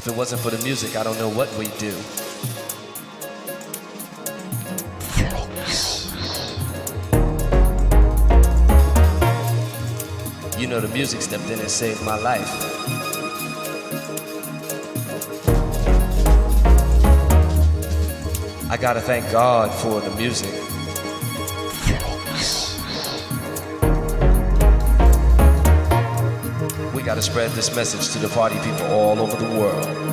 If it wasn't for the music, I don't know what we'd do. You know, the music stepped in and saved my life. I gotta thank God for the music. Gotta spread this message to the party people all over the world.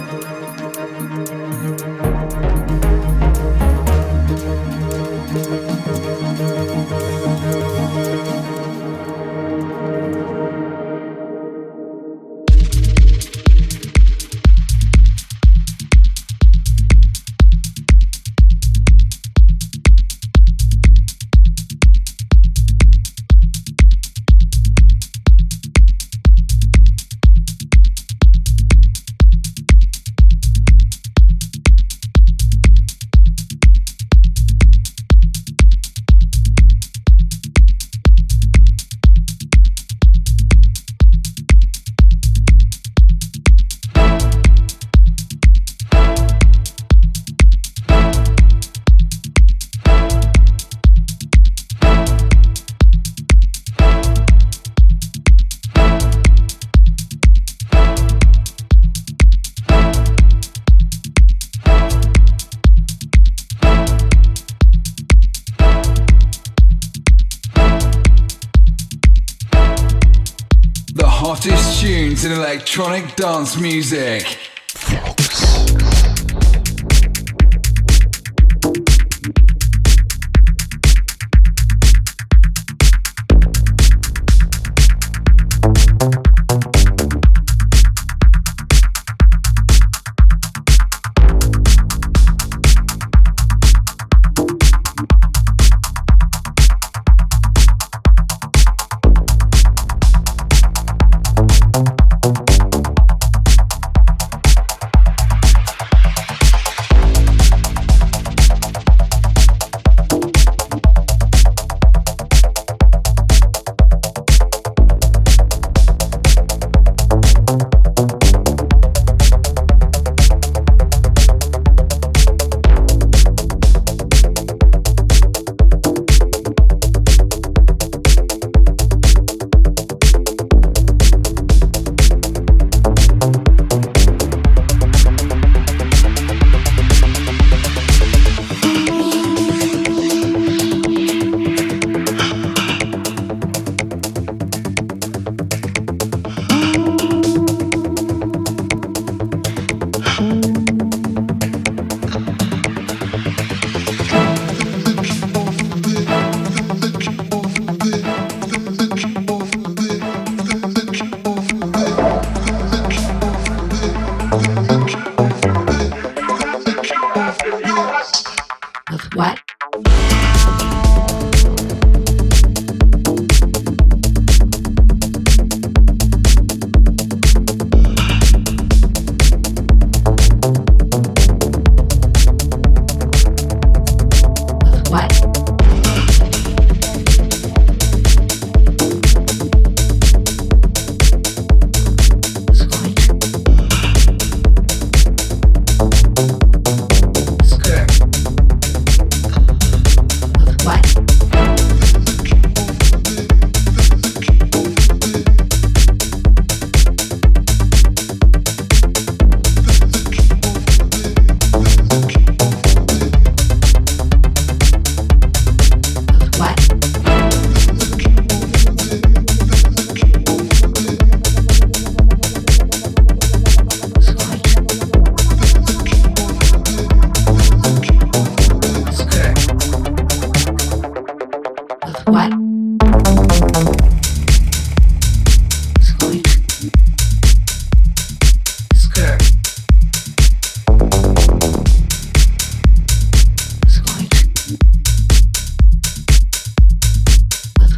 Electronic dance music.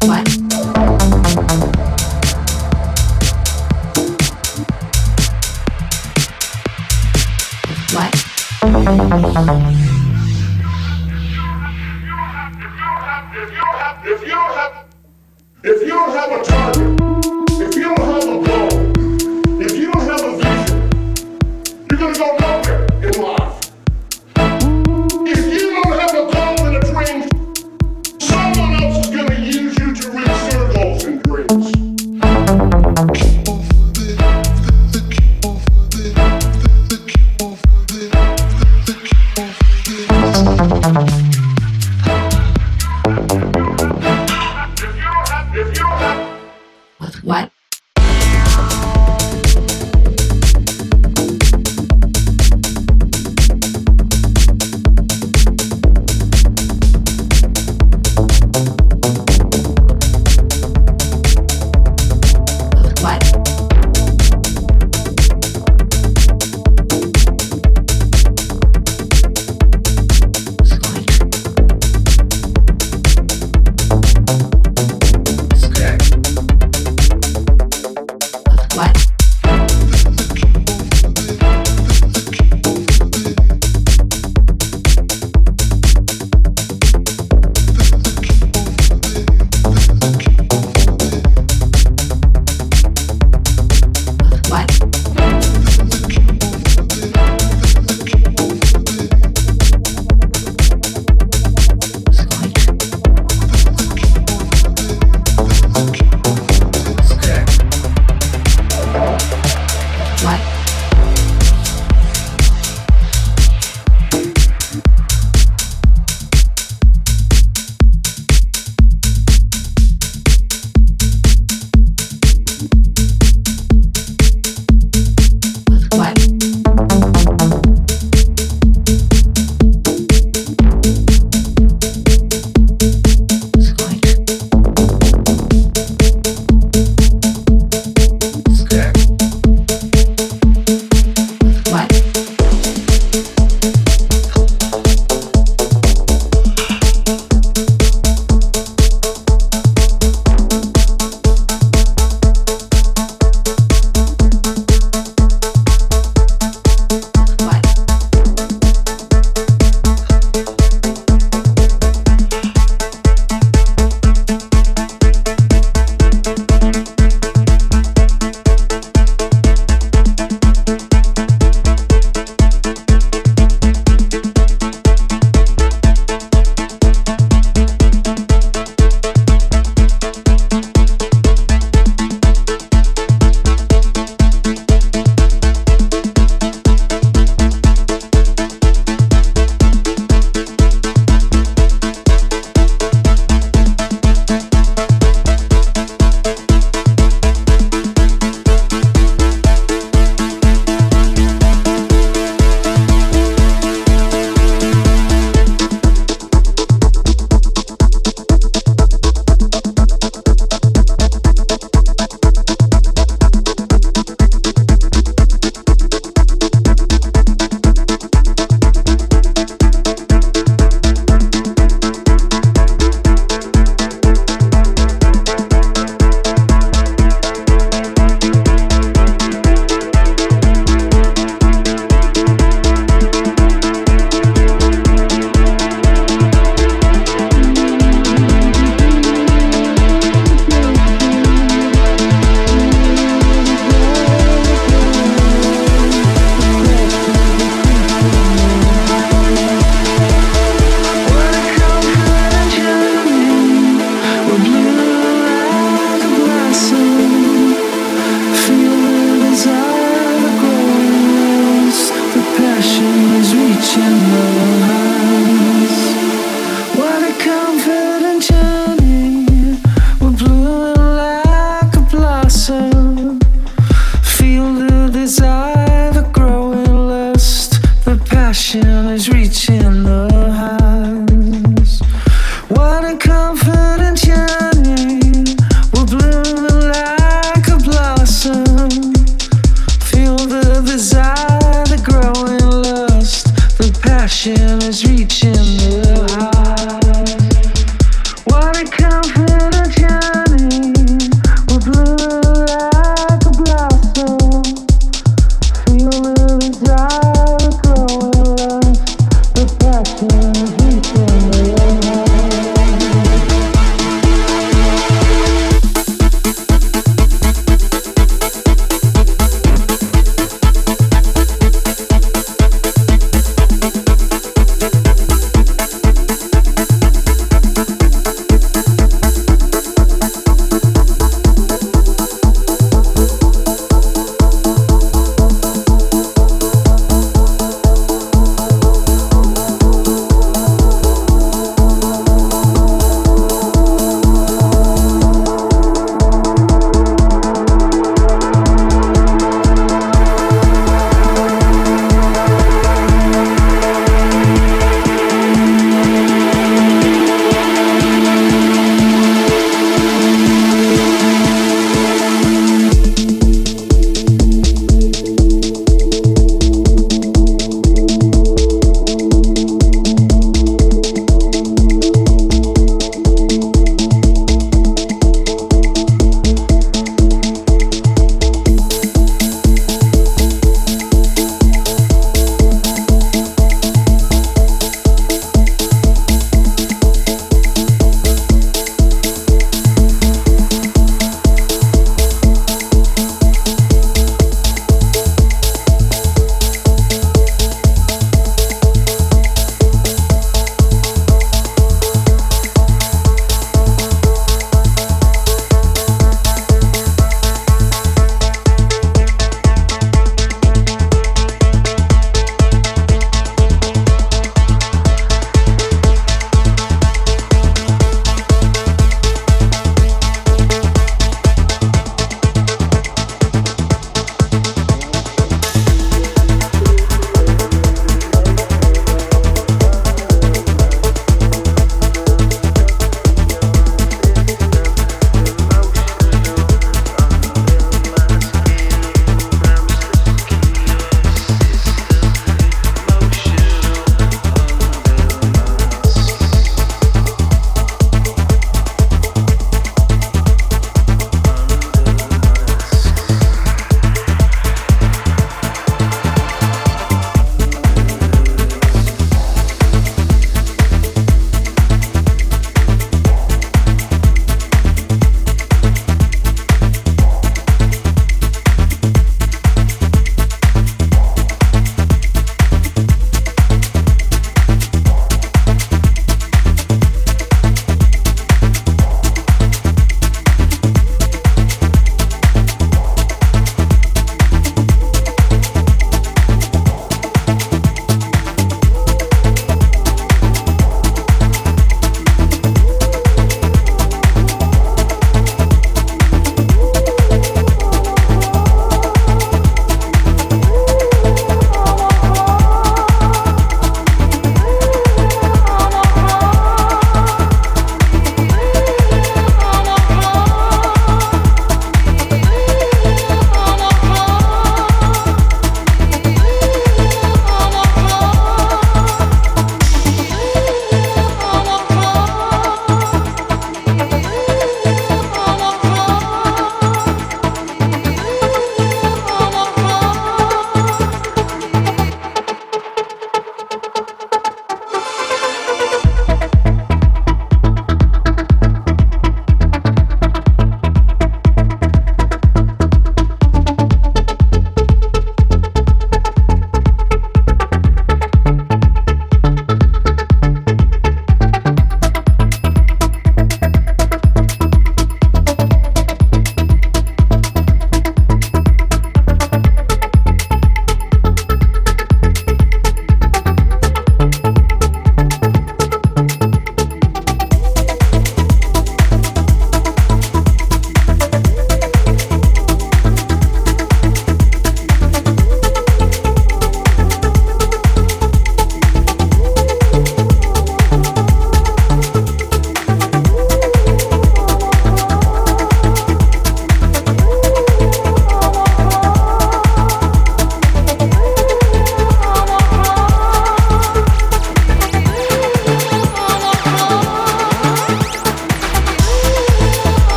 What? What?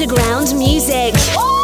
underground music.